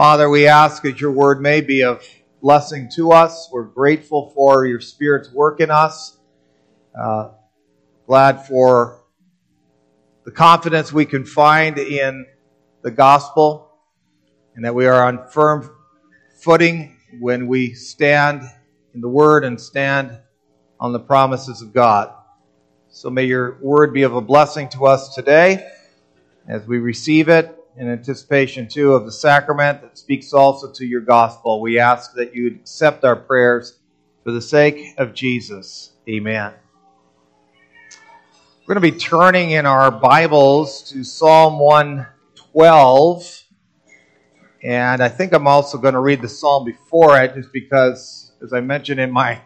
Father, we ask that your word may be of blessing to us. We're grateful for your Spirit's work in us. Uh, glad for the confidence we can find in the gospel and that we are on firm footing when we stand in the word and stand on the promises of God. So may your word be of a blessing to us today as we receive it in anticipation, too, of the sacrament that speaks also to your gospel. We ask that you accept our prayers for the sake of Jesus. Amen. We're going to be turning in our Bibles to Psalm 112. And I think I'm also going to read the psalm before it, just because, as I mentioned in my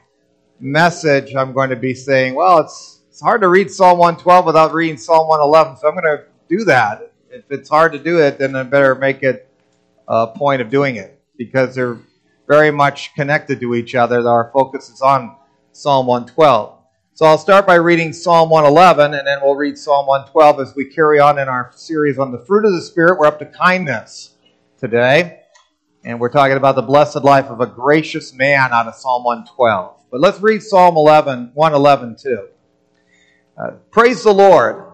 message, I'm going to be saying, well, it's, it's hard to read Psalm 112 without reading Psalm 111. So I'm going to do that if it's hard to do it, then I better make it a point of doing it because they're very much connected to each other. Our focus is on Psalm 112. So I'll start by reading Psalm 111 and then we'll read Psalm 112 as we carry on in our series on the fruit of the Spirit. We're up to kindness today. And we're talking about the blessed life of a gracious man out of Psalm 112. But let's read Psalm 11, 111 too. Uh, Praise the Lord.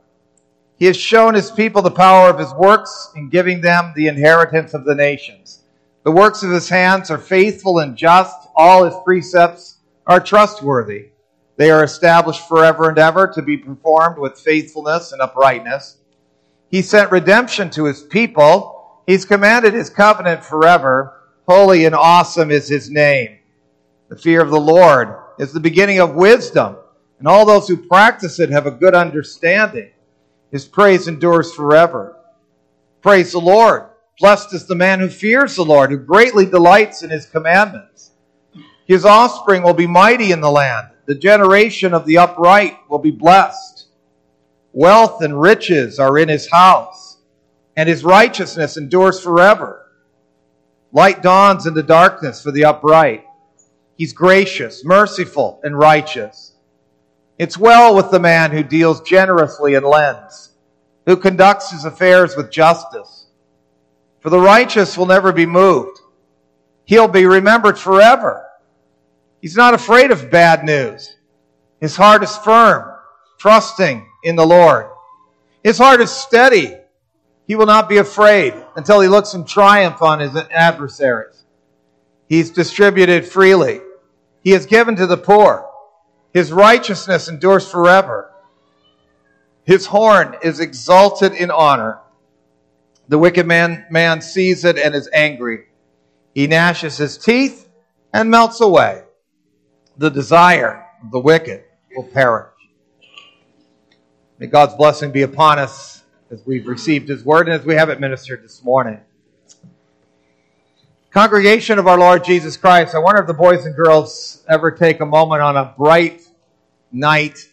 He has shown his people the power of his works in giving them the inheritance of the nations. The works of his hands are faithful and just. All his precepts are trustworthy. They are established forever and ever to be performed with faithfulness and uprightness. He sent redemption to his people. He's commanded his covenant forever. Holy and awesome is his name. The fear of the Lord is the beginning of wisdom, and all those who practice it have a good understanding. His praise endures forever. Praise the Lord. Blessed is the man who fears the Lord, who greatly delights in his commandments. His offspring will be mighty in the land. The generation of the upright will be blessed. Wealth and riches are in his house, and his righteousness endures forever. Light dawns in the darkness for the upright. He's gracious, merciful, and righteous. It's well with the man who deals generously and lends, who conducts his affairs with justice. For the righteous will never be moved. He'll be remembered forever. He's not afraid of bad news. His heart is firm, trusting in the Lord. His heart is steady. He will not be afraid until he looks in triumph on his adversaries. He's distributed freely. He has given to the poor. His righteousness endures forever. His horn is exalted in honor. The wicked man, man sees it and is angry. He gnashes his teeth and melts away. The desire of the wicked will perish. May God's blessing be upon us as we've received his word and as we have it ministered this morning. Congregation of our Lord Jesus Christ, I wonder if the boys and girls ever take a moment on a bright night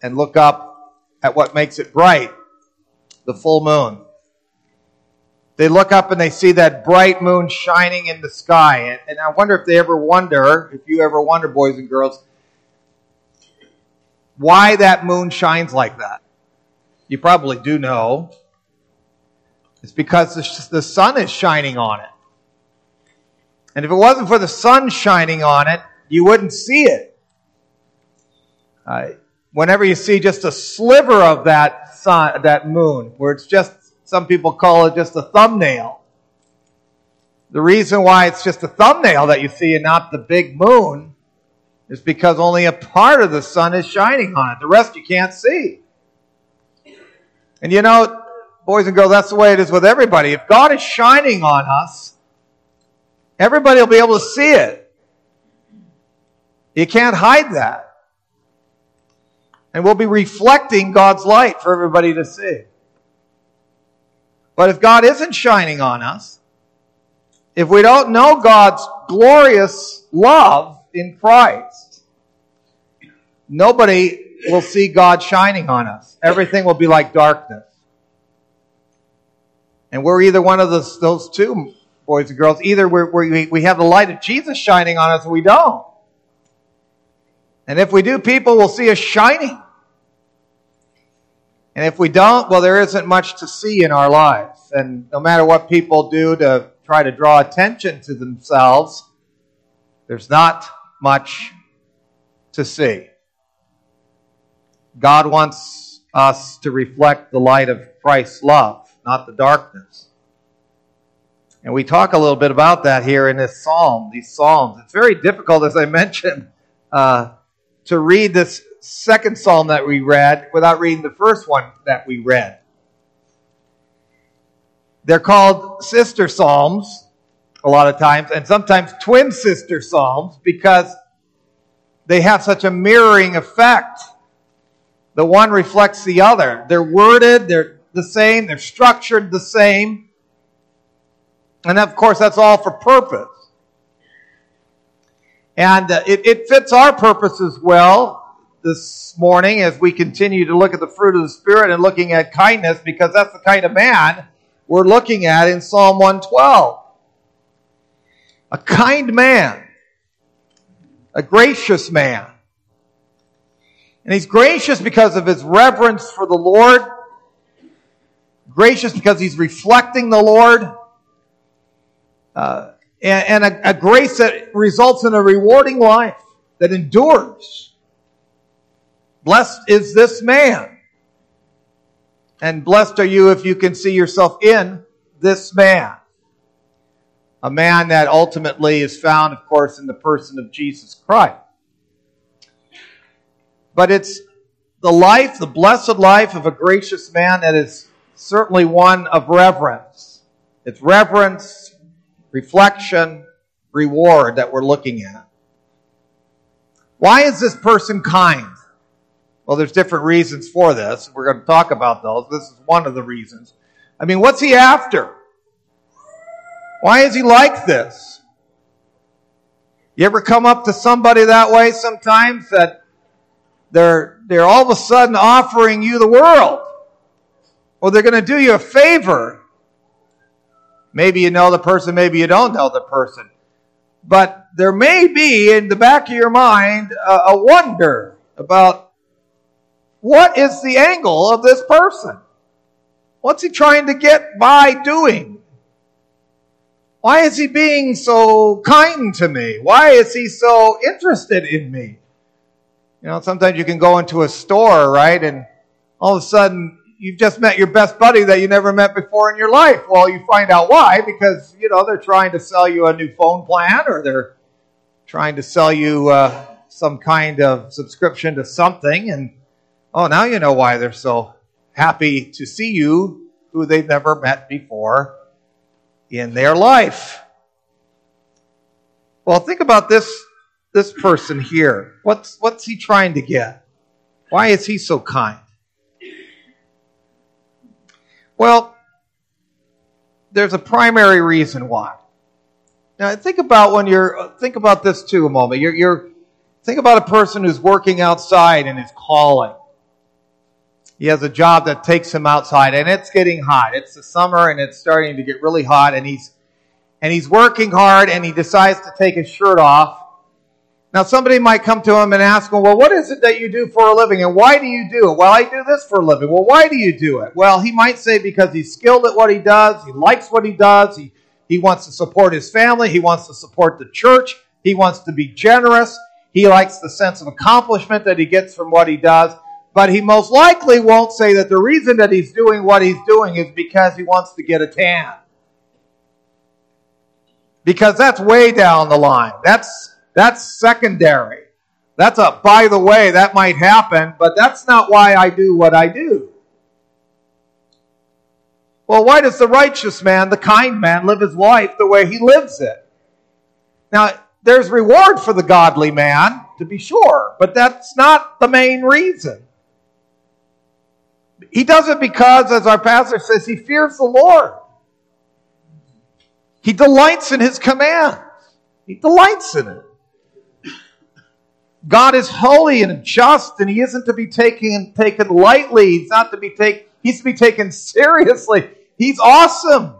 and look up at what makes it bright the full moon. They look up and they see that bright moon shining in the sky. And, and I wonder if they ever wonder, if you ever wonder, boys and girls, why that moon shines like that. You probably do know. It's because the, the sun is shining on it. And if it wasn't for the sun shining on it, you wouldn't see it. Uh, whenever you see just a sliver of that sun, that moon, where it's just, some people call it just a thumbnail. The reason why it's just a thumbnail that you see and not the big moon is because only a part of the sun is shining on it. The rest you can't see. And you know, boys and girls, that's the way it is with everybody. If God is shining on us, Everybody will be able to see it. You can't hide that. And we'll be reflecting God's light for everybody to see. But if God isn't shining on us, if we don't know God's glorious love in Christ, nobody will see God shining on us. Everything will be like darkness. And we're either one of those, those two boys and girls. Either we're, we we have the light of Jesus shining on us or we don't. And if we do, people will see us shining. And if we don't, well, there isn't much to see in our lives. And no matter what people do to try to draw attention to themselves, there's not much to see. God wants us to reflect the light of Christ's love, not the darkness. And we talk a little bit about that here in this psalm, these psalms. It's very difficult, as I mentioned, uh, to read this second psalm that we read without reading the first one that we read. They're called sister psalms a lot of times, and sometimes twin sister psalms because they have such a mirroring effect. The one reflects the other. They're worded, they're the same, they're structured the same. And of course, that's all for purpose. And uh, it, it fits our purpose as well this morning as we continue to look at the fruit of the Spirit and looking at kindness because that's the kind of man we're looking at in Psalm 112. A kind man, a gracious man. And he's gracious because of his reverence for the Lord, gracious because he's reflecting the Lord. Uh, and, and a, a grace that results in a rewarding life that endures. Blessed is this man. And blessed are you if you can see yourself in this man. A man that ultimately is found, of course, in the person of Jesus Christ. But it's the life, the blessed life of a gracious man that is certainly one of reverence. It's reverence reflection, reward that we're looking at. Why is this person kind? Well, there's different reasons for this. We're going to talk about those. This is one of the reasons. I mean, what's he after? Why is he like this? You ever come up to somebody that way sometimes that they're, they're all of a sudden offering you the world? Or they're going to do you a favor Maybe you know the person, maybe you don't know the person. But there may be in the back of your mind a, a wonder about what is the angle of this person? What's he trying to get by doing? Why is he being so kind to me? Why is he so interested in me? You know, sometimes you can go into a store, right? And all of a sudden you've just met your best buddy that you never met before in your life. Well, you find out why because you know they're trying to sell you a new phone plan or they're trying to sell you uh, some kind of subscription to something, and oh, now you know why they're so happy to see you, who they've never met before in their life. Well, think about this this person here. What's what's he trying to get? Why is he so kind? Well, there's a primary reason why. Now think about when you're think about this too a moment. You're, you're think about a person who's working outside and is calling. He has a job that takes him outside and it's getting hot. It's the summer and it's starting to get really hot and he's and he's working hard and he decides to take his shirt off now, somebody might come to him and ask him, Well, what is it that you do for a living and why do you do it? Well, I do this for a living. Well, why do you do it? Well, he might say because he's skilled at what he does, he likes what he does, he, he wants to support his family, he wants to support the church, he wants to be generous, he likes the sense of accomplishment that he gets from what he does. But he most likely won't say that the reason that he's doing what he's doing is because he wants to get a tan. Because that's way down the line. That's that's secondary. That's a, by the way, that might happen, but that's not why I do what I do. Well, why does the righteous man, the kind man, live his life the way he lives it? Now, there's reward for the godly man, to be sure, but that's not the main reason. He does it because, as our pastor says, he fears the Lord. He delights in his commands. He delights in it. God is holy and just, and he isn't to be taken taken lightly. He's not to be taken. He's to be taken seriously. He's awesome.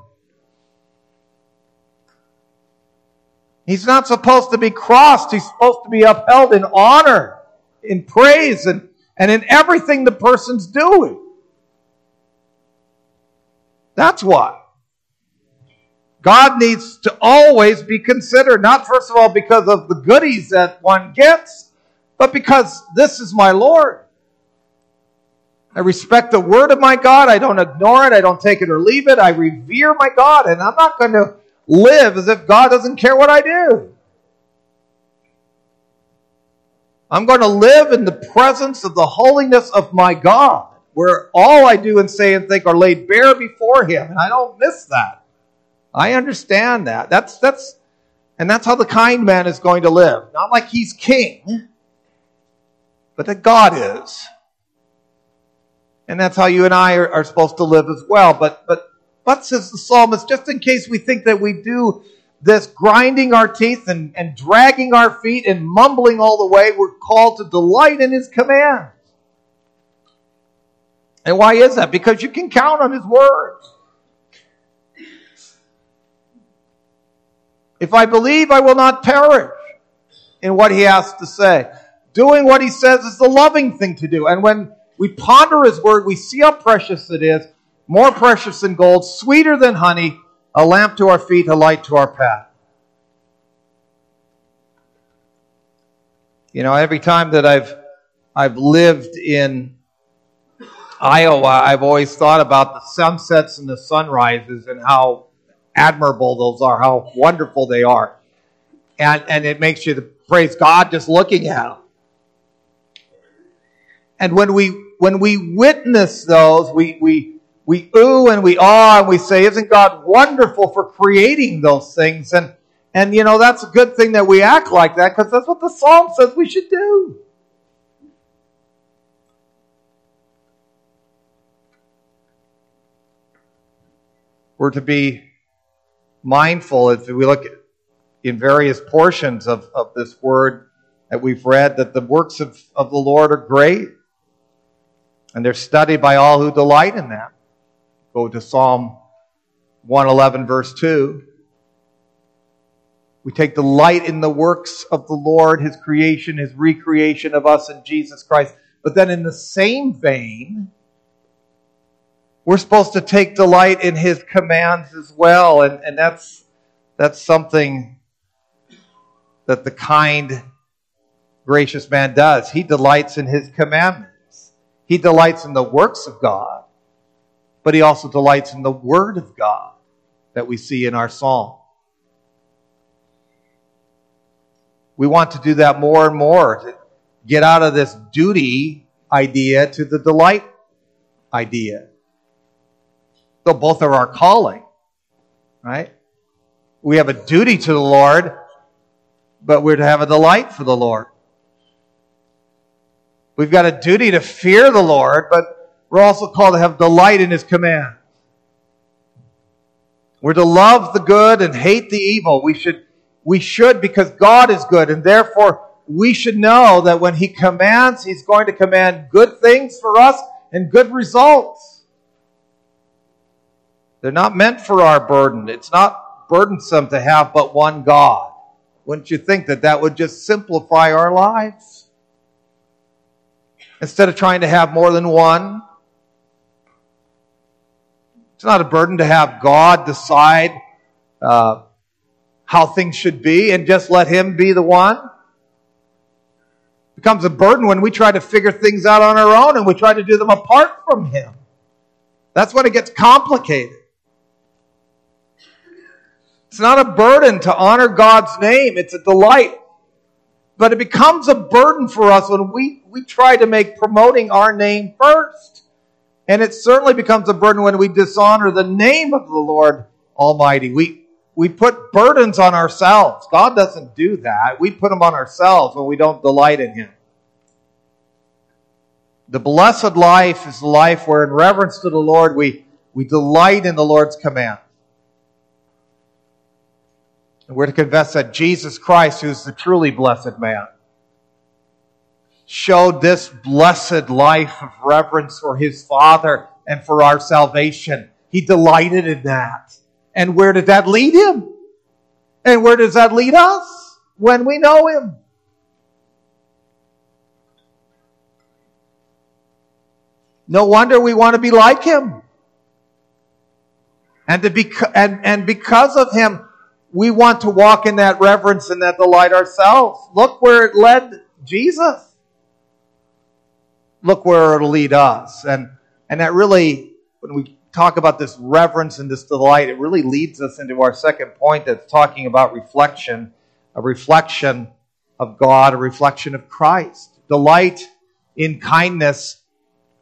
He's not supposed to be crossed. He's supposed to be upheld in honor, in praise, and, and in everything the person's doing. That's why. God needs to always be considered, not first of all because of the goodies that one gets, but because this is my Lord. I respect the word of my God. I don't ignore it. I don't take it or leave it. I revere my God, and I'm not going to live as if God doesn't care what I do. I'm going to live in the presence of the holiness of my God, where all I do and say and think are laid bare before Him, and I don't miss that. I understand that. That's that's and that's how the kind man is going to live. Not like he's king, but that God is. And that's how you and I are, are supposed to live as well. But but but, says the psalmist, just in case we think that we do this grinding our teeth and, and dragging our feet and mumbling all the way, we're called to delight in his commands. And why is that? Because you can count on his words. If I believe, I will not perish in what he has to say. Doing what he says is the loving thing to do. And when we ponder his word, we see how precious it is more precious than gold, sweeter than honey, a lamp to our feet, a light to our path. You know, every time that I've I've lived in Iowa, I've always thought about the sunsets and the sunrises and how admirable those are, how wonderful they are. And, and it makes you praise God just looking at them. And when we, when we witness those, we, we, we ooh and we ah and we say, Isn't God wonderful for creating those things? And, and you know, that's a good thing that we act like that because that's what the psalm says we should do. We're to be mindful if we look in various portions of, of this word that we've read that the works of, of the Lord are great and they're studied by all who delight in them. Go to Psalm 111, verse 2. We take delight in the works of the Lord, His creation, His recreation of us in Jesus Christ. But then, in the same vein, we're supposed to take delight in His commands as well. And, and that's, that's something that the kind, gracious man does. He delights in His commandments, He delights in the works of God but he also delights in the Word of God that we see in our psalm. We want to do that more and more to get out of this duty idea to the delight idea. Though both are our calling, right? We have a duty to the Lord, but we're to have a delight for the Lord. We've got a duty to fear the Lord, but we're also called to have delight in his command. We're to love the good and hate the evil. We should, we should because God is good, and therefore we should know that when he commands, he's going to command good things for us and good results. They're not meant for our burden. It's not burdensome to have but one God. Wouldn't you think that that would just simplify our lives? Instead of trying to have more than one, it's not a burden to have God decide uh, how things should be and just let Him be the one. It becomes a burden when we try to figure things out on our own and we try to do them apart from Him. That's when it gets complicated. It's not a burden to honor God's name, it's a delight. But it becomes a burden for us when we, we try to make promoting our name first. And it certainly becomes a burden when we dishonor the name of the Lord Almighty. We, we put burdens on ourselves. God doesn't do that. We put them on ourselves when we don't delight in Him. The blessed life is the life where, in reverence to the Lord, we, we delight in the Lord's command. And we're to confess that Jesus Christ, who's the truly blessed man, showed this blessed life of reverence for his Father and for our salvation. He delighted in that. And where did that lead him? And where does that lead us when we know him? No wonder we want to be like him. And to be, and, and because of him, we want to walk in that reverence and that delight ourselves. Look where it led Jesus. Look where it'll lead us. And, and that really, when we talk about this reverence and this delight, it really leads us into our second point that's talking about reflection, a reflection of God, a reflection of Christ. Delight in kindness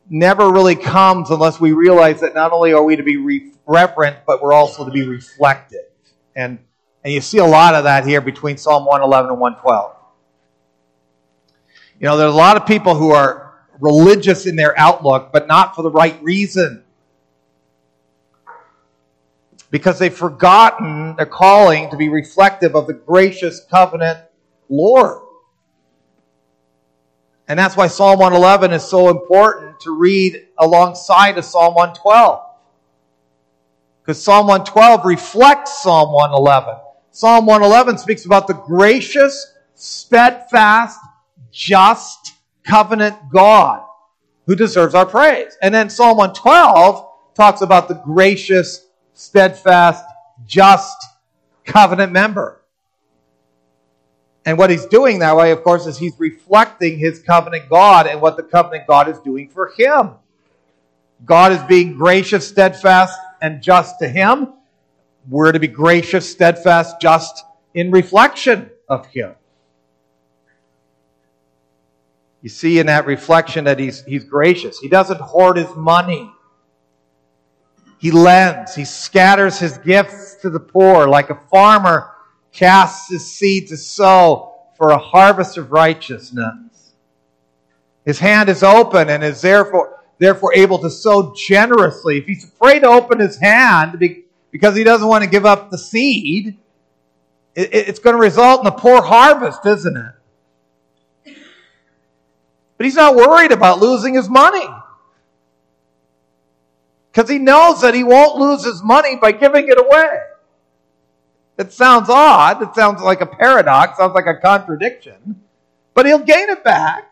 never really comes unless we realize that not only are we to be reverent, but we're also to be reflective. And, and you see a lot of that here between Psalm 111 and 112. You know, there's a lot of people who are religious in their outlook, but not for the right reason. Because they've forgotten their calling to be reflective of the gracious covenant Lord. And that's why Psalm 111 is so important to read alongside of Psalm 112. Because Psalm 112 reflects Psalm 111. Psalm 111 speaks about the gracious, steadfast, just covenant God who deserves our praise. And then Psalm 112 talks about the gracious, steadfast, just covenant member. And what he's doing that way, of course, is he's reflecting his covenant God and what the covenant God is doing for him. God is being gracious, steadfast, and just to him. We're to be gracious, steadfast, just in reflection of him. You see in that reflection that he's, he's gracious. He doesn't hoard his money. He lends. He scatters his gifts to the poor like a farmer casts his seed to sow for a harvest of righteousness. His hand is open and is therefore, therefore able to sow generously. If he's afraid to open his hand because he doesn't want to give up the seed, it's going to result in a poor harvest, isn't it? But he's not worried about losing his money. Because he knows that he won't lose his money by giving it away. It sounds odd. It sounds like a paradox, sounds like a contradiction. But he'll gain it back.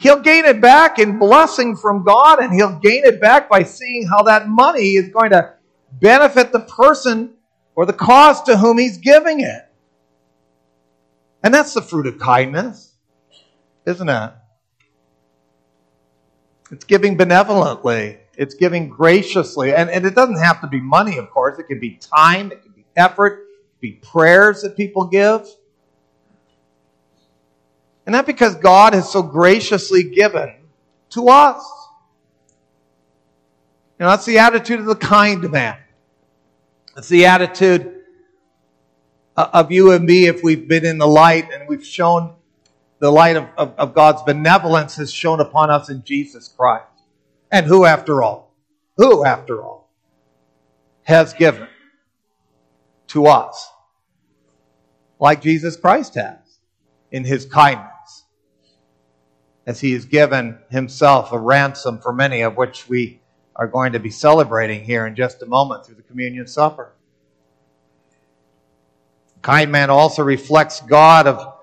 He'll gain it back in blessing from God, and he'll gain it back by seeing how that money is going to benefit the person or the cause to whom he's giving it. And that's the fruit of kindness, isn't it? It's giving benevolently. It's giving graciously. And, and it doesn't have to be money, of course. It can be time, it can be effort, it can be prayers that people give. And that because God has so graciously given to us. You know, that's the attitude of the kind man. That's the attitude uh, of you and me if we've been in the light and we've shown the light of, of, of God's benevolence has shown upon us in Jesus Christ. And who, after all, who, after all, has given to us like Jesus Christ has in his kindness, as he has given himself a ransom for many, of which we are going to be celebrating here in just a moment through the communion supper. Kind man also reflects God of,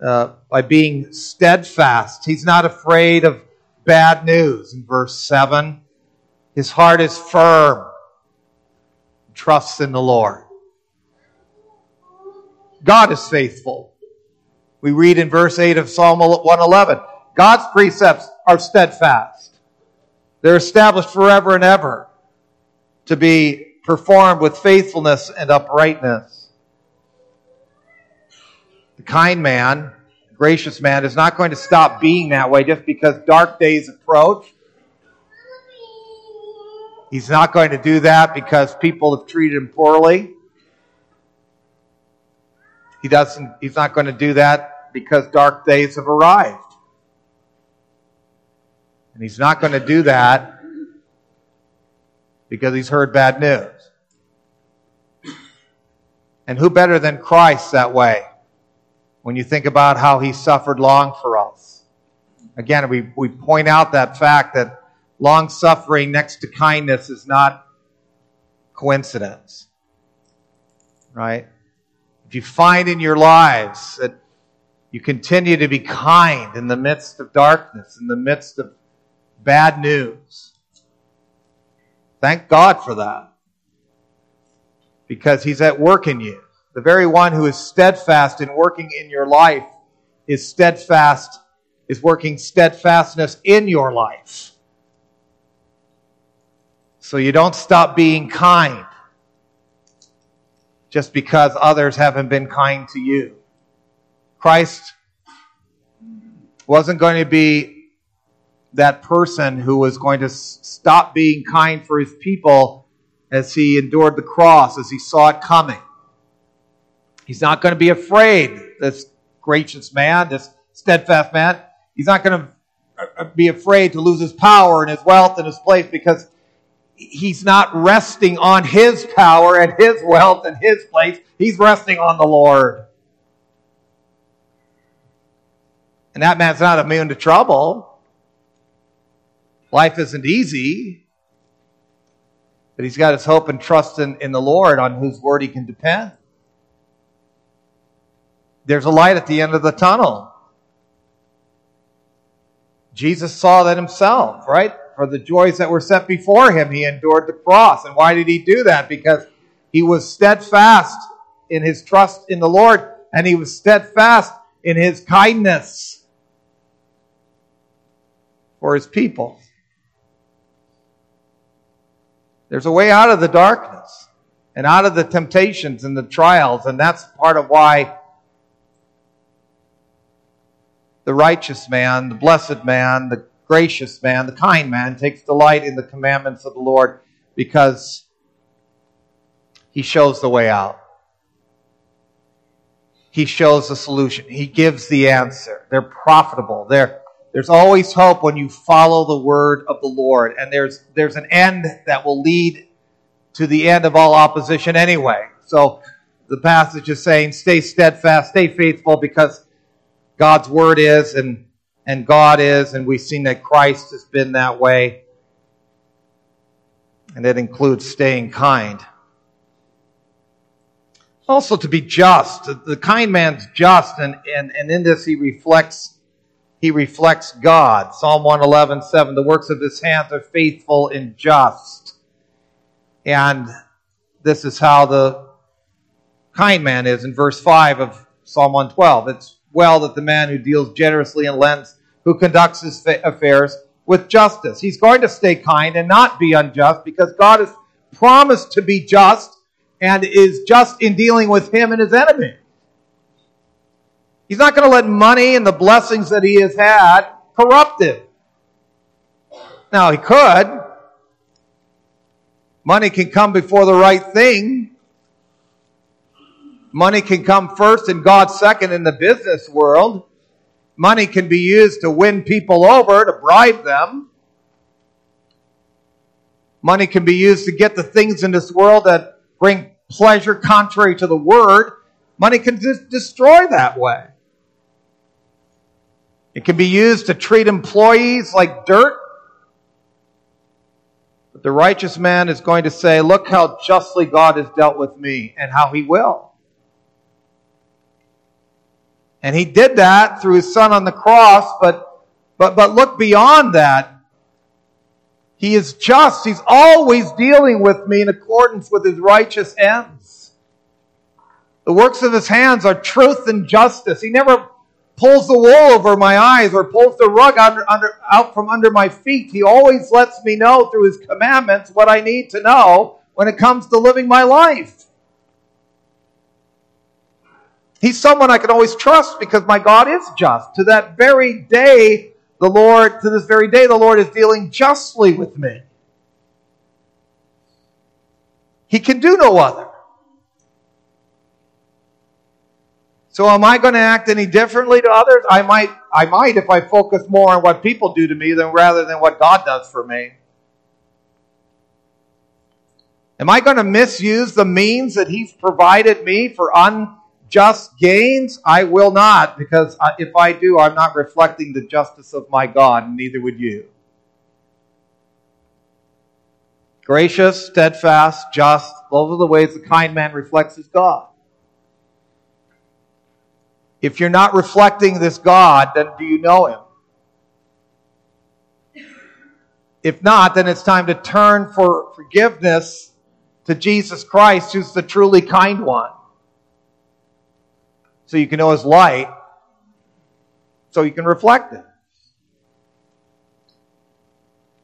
uh, by being steadfast. He's not afraid of bad news in verse 7. His heart is firm, trusts in the Lord. God is faithful. We read in verse 8 of Psalm 111 God's precepts are steadfast, they're established forever and ever to be performed with faithfulness and uprightness. The kind man gracious man is not going to stop being that way just because dark days approach. He's not going to do that because people have treated him poorly. He doesn't, he's not going to do that because dark days have arrived. And he's not going to do that because he's heard bad news. And who better than Christ that way? When you think about how he suffered long for us. Again, we, we point out that fact that long suffering next to kindness is not coincidence. Right? If you find in your lives that you continue to be kind in the midst of darkness, in the midst of bad news, thank God for that. Because He's at work in you. The very one who is steadfast in working in your life is steadfast, is working steadfastness in your life. So you don't stop being kind just because others haven't been kind to you. Christ wasn't going to be that person who was going to stop being kind for his people as he endured the cross, as he saw it coming. He's not going to be afraid, this gracious man, this steadfast man. He's not going to uh, be afraid to lose his power and his wealth and his place because he's not resting on his power and his wealth and his place. He's resting on the Lord. And that man's not immune to trouble. Life isn't easy. But he's got his hope and trust in, in the Lord on whose word he can depend. There's a light at the end of the tunnel. Jesus saw that himself, right? for the joys that were set before him, he endured the cross. And why did he do that? Because he was steadfast in his trust in the Lord and he was steadfast in his kindness for his people. There's a way out of the darkness and out of the temptations and the trials, and that's part of why the righteous man, the blessed man, the gracious man, the kind man, takes delight in the commandments of the Lord because he shows the way out. He shows the solution. He gives the answer. They're profitable. They're, there's always hope when you follow the word of the Lord. And there's, there's an end that will lead to the end of all opposition anyway. So the passage is saying, stay steadfast, stay faithful because God's word is, and and God is, and we've seen that Christ has been that way. And it includes staying kind. Also to be just. The kind man's just, and, and, and in this he reflects he reflects God. Psalm 111, 7. The works of his hands are faithful and just. And this is how the kind man is in verse 5 of Psalm 112. It's well that the man who deals generously and lends who conducts his affairs with justice. He's going to stay kind and not be unjust because God has promised to be just and is just in dealing with him and his enemy. He's not going to let money and the blessings that he has had corrupt him. Now, he could. Money can come before the right thing. Money can come first and God second in the business world. Money can be used to win people over, to bribe them. Money can be used to get the things in this world that bring pleasure contrary to the word. Money can destroy that way. It can be used to treat employees like dirt. But the righteous man is going to say, Look how justly God has dealt with me and how he will. And he did that through his son on the cross, but, but, but look beyond that. He is just. He's always dealing with me in accordance with his righteous ends. The works of his hands are truth and justice. He never pulls the wool over my eyes or pulls the rug under, under, out from under my feet. He always lets me know through his commandments what I need to know when it comes to living my life. He's someone I can always trust because my God is just. To that very day, the Lord, to this very day, the Lord is dealing justly with me. He can do no other. So am I going to act any differently to others? I might, I might if I focus more on what people do to me than rather than what God does for me. Am I going to misuse the means that He's provided me for unjust gains? I will not, because if I do, I'm not reflecting the justice of my God, and neither would you. Gracious, steadfast, just, those are the ways the kind man reflects his God. If you're not reflecting this God, then do you know Him? If not, then it's time to turn for forgiveness to Jesus Christ, who's the truly kind one. So you can know His light, so you can reflect it.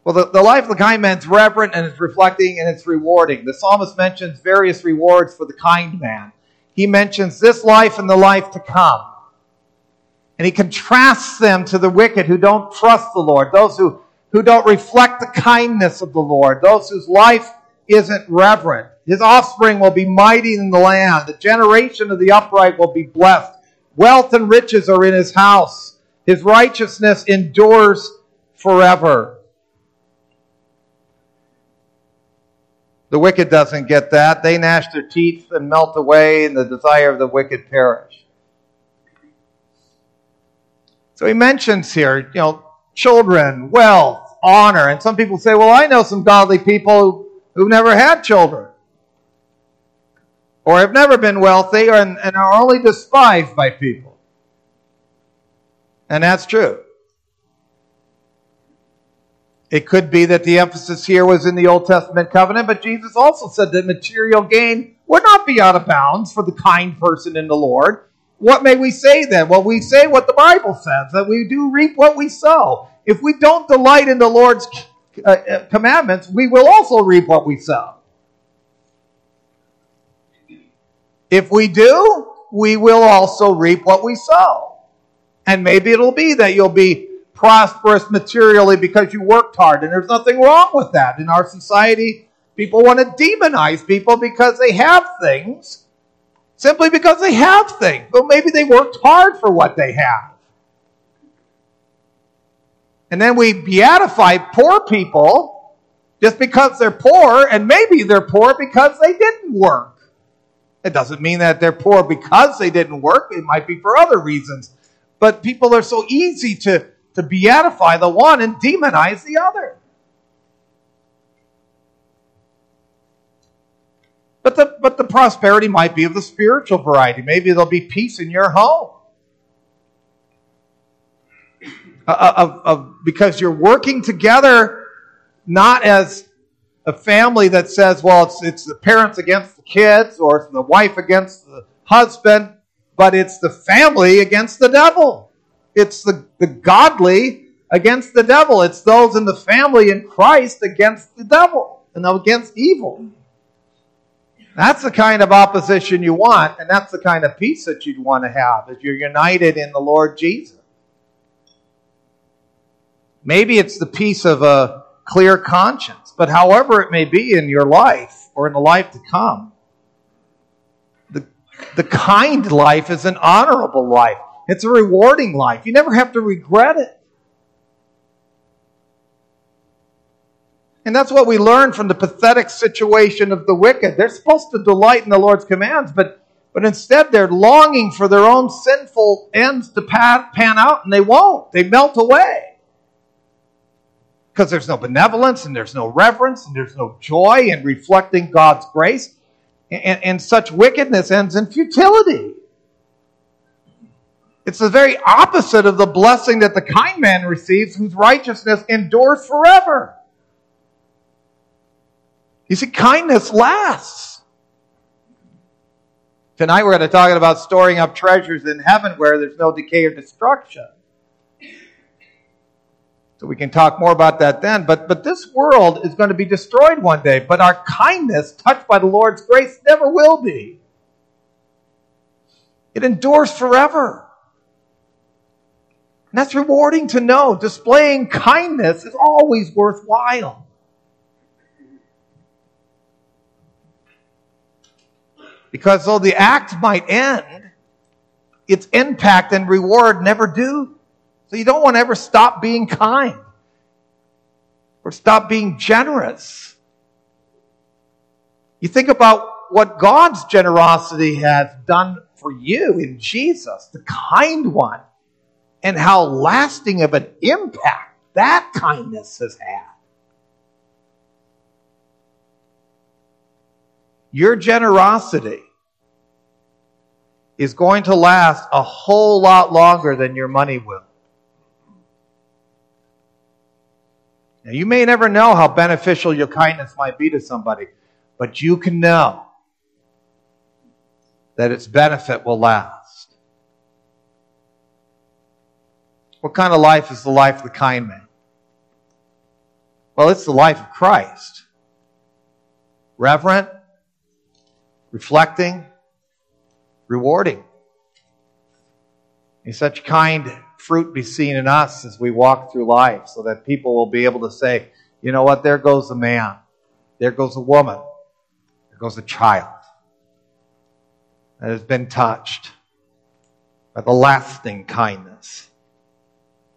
Well, the, the life of the kind man is reverent and it's reflecting and it's rewarding. The psalmist mentions various rewards for the kind man. He mentions this life and the life to come. And he contrasts them to the wicked who don't trust the Lord, those who, who don't reflect the kindness of the Lord, those whose life isn't reverent. His offspring will be mighty in the land. The generation of the upright will be blessed. Wealth and riches are in his house. His righteousness endures forever. The wicked doesn't get that. They gnash their teeth and melt away, and the desire of the wicked perish. So he mentions here, you know, children, wealth, honor. And some people say, well, I know some godly people who've never had children or have never been wealthy and, and are only despised by people. And that's true. It could be that the emphasis here was in the Old Testament covenant, but Jesus also said that material gain would not be out of bounds for the kind person in the Lord. What may we say then? Well, we say what the Bible says, that we do reap what we sow. If we don't delight in the Lord's uh, uh, commandments, we will also reap what we sow. If we do, we will also reap what we sow. And maybe it'll be that you'll be prosperous materially because you worked hard. And there's nothing wrong with that. In our society, people want to demonize people because they have things, simply because they have things. But maybe they worked hard for what they have. And then we beatify poor people just because they're poor, and maybe they're poor because they didn't work. It doesn't mean that they're poor because they didn't work, it might be for other reasons. But people are so easy to to beatify the one and demonize the other. But the, but the prosperity might be of the spiritual variety. Maybe there'll be peace in your home. Uh, uh, of, of, because you're working together not as a family that says, well, it's, it's the parents against the kids or it's the wife against the husband, but it's the family against the devil. It's the, the godly against the devil. It's those in the family in Christ against the devil and against evil. That's the kind of opposition you want, and that's the kind of peace that you'd want to have if you're united in the Lord Jesus. Maybe it's the peace of a clear conscience, but however it may be in your life or in the life to come, the, the kind life is an honorable life. It's a rewarding life. You never have to regret it. And that's what we learn from the pathetic situation of the wicked. They're supposed to delight in the Lord's commands, but, but instead they're longing for their own sinful ends to pan, out, and they won't. They melt away. Because there's no benevolence, and there's no reverence, and there's no joy in reflecting God's grace. And, and such wickedness ends in futility. It's the very opposite of the blessing that the kind man receives, whose righteousness endures forever. You see, kindness lasts. Tonight we're going to talk about storing up treasures in heaven where there's no decay or destruction. So we can talk more about that then. But, but this world is going to be destroyed one day. But our kindness, touched by the Lord's grace, never will be. It endures forever. And that's rewarding to know. Displaying kindness is always worthwhile. Because though the act might end, its impact and reward never do. So you don't want to ever stop being kind or stop being generous. You think about what God's generosity has done for you in Jesus, the kind one, and how lasting of an impact that kindness has had. Your generosity is going to last a whole lot longer than your money will. Now, you may never know how beneficial your kindness might be to somebody, but you can know that its benefit will last. What kind of life is the life of the kind man? Well, it's the life of Christ. Reverent, reflecting, rewarding. May such kind fruit be seen in us as we walk through life so that people will be able to say, you know what, there goes a man, there goes a woman, there goes a child that has been touched by the lasting kindness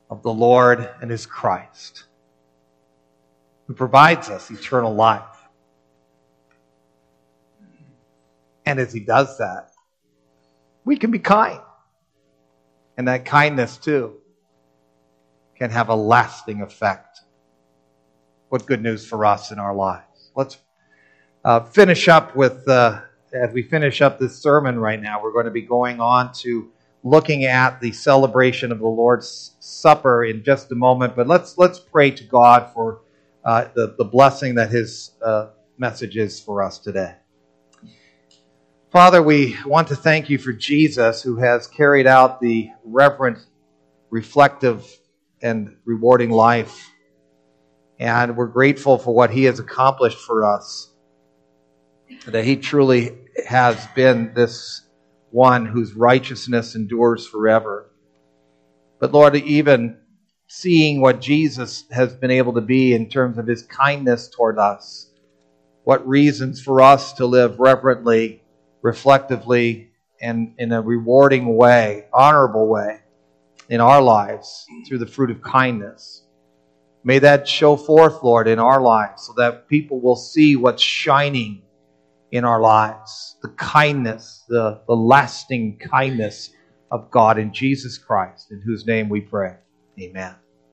of the Lord and His Christ, who provides us eternal life. And as He does that, we can be kind. And that kindness, too, can have a lasting effect. What good news for us in our lives. Let's uh, finish up with, uh, as we finish up this sermon right now, we're going to be going on to looking at the celebration of the Lord's Supper in just a moment. But let's, let's pray to God for uh, the, the blessing that His uh, message is for us today. Father, we want to thank you for Jesus who has carried out the reverent, reflective, and rewarding life. And we're grateful for what he has accomplished for us. That he truly has been this one whose righteousness endures forever. But Lord, even seeing what Jesus has been able to be in terms of his kindness toward us, what reasons for us to live reverently reflectively and in a rewarding way, honorable way in our lives through the fruit of kindness. May that show forth, Lord, in our lives so that people will see what's shining in our lives the kindness, the, the lasting kindness of God in Jesus Christ, in whose name we pray. Amen.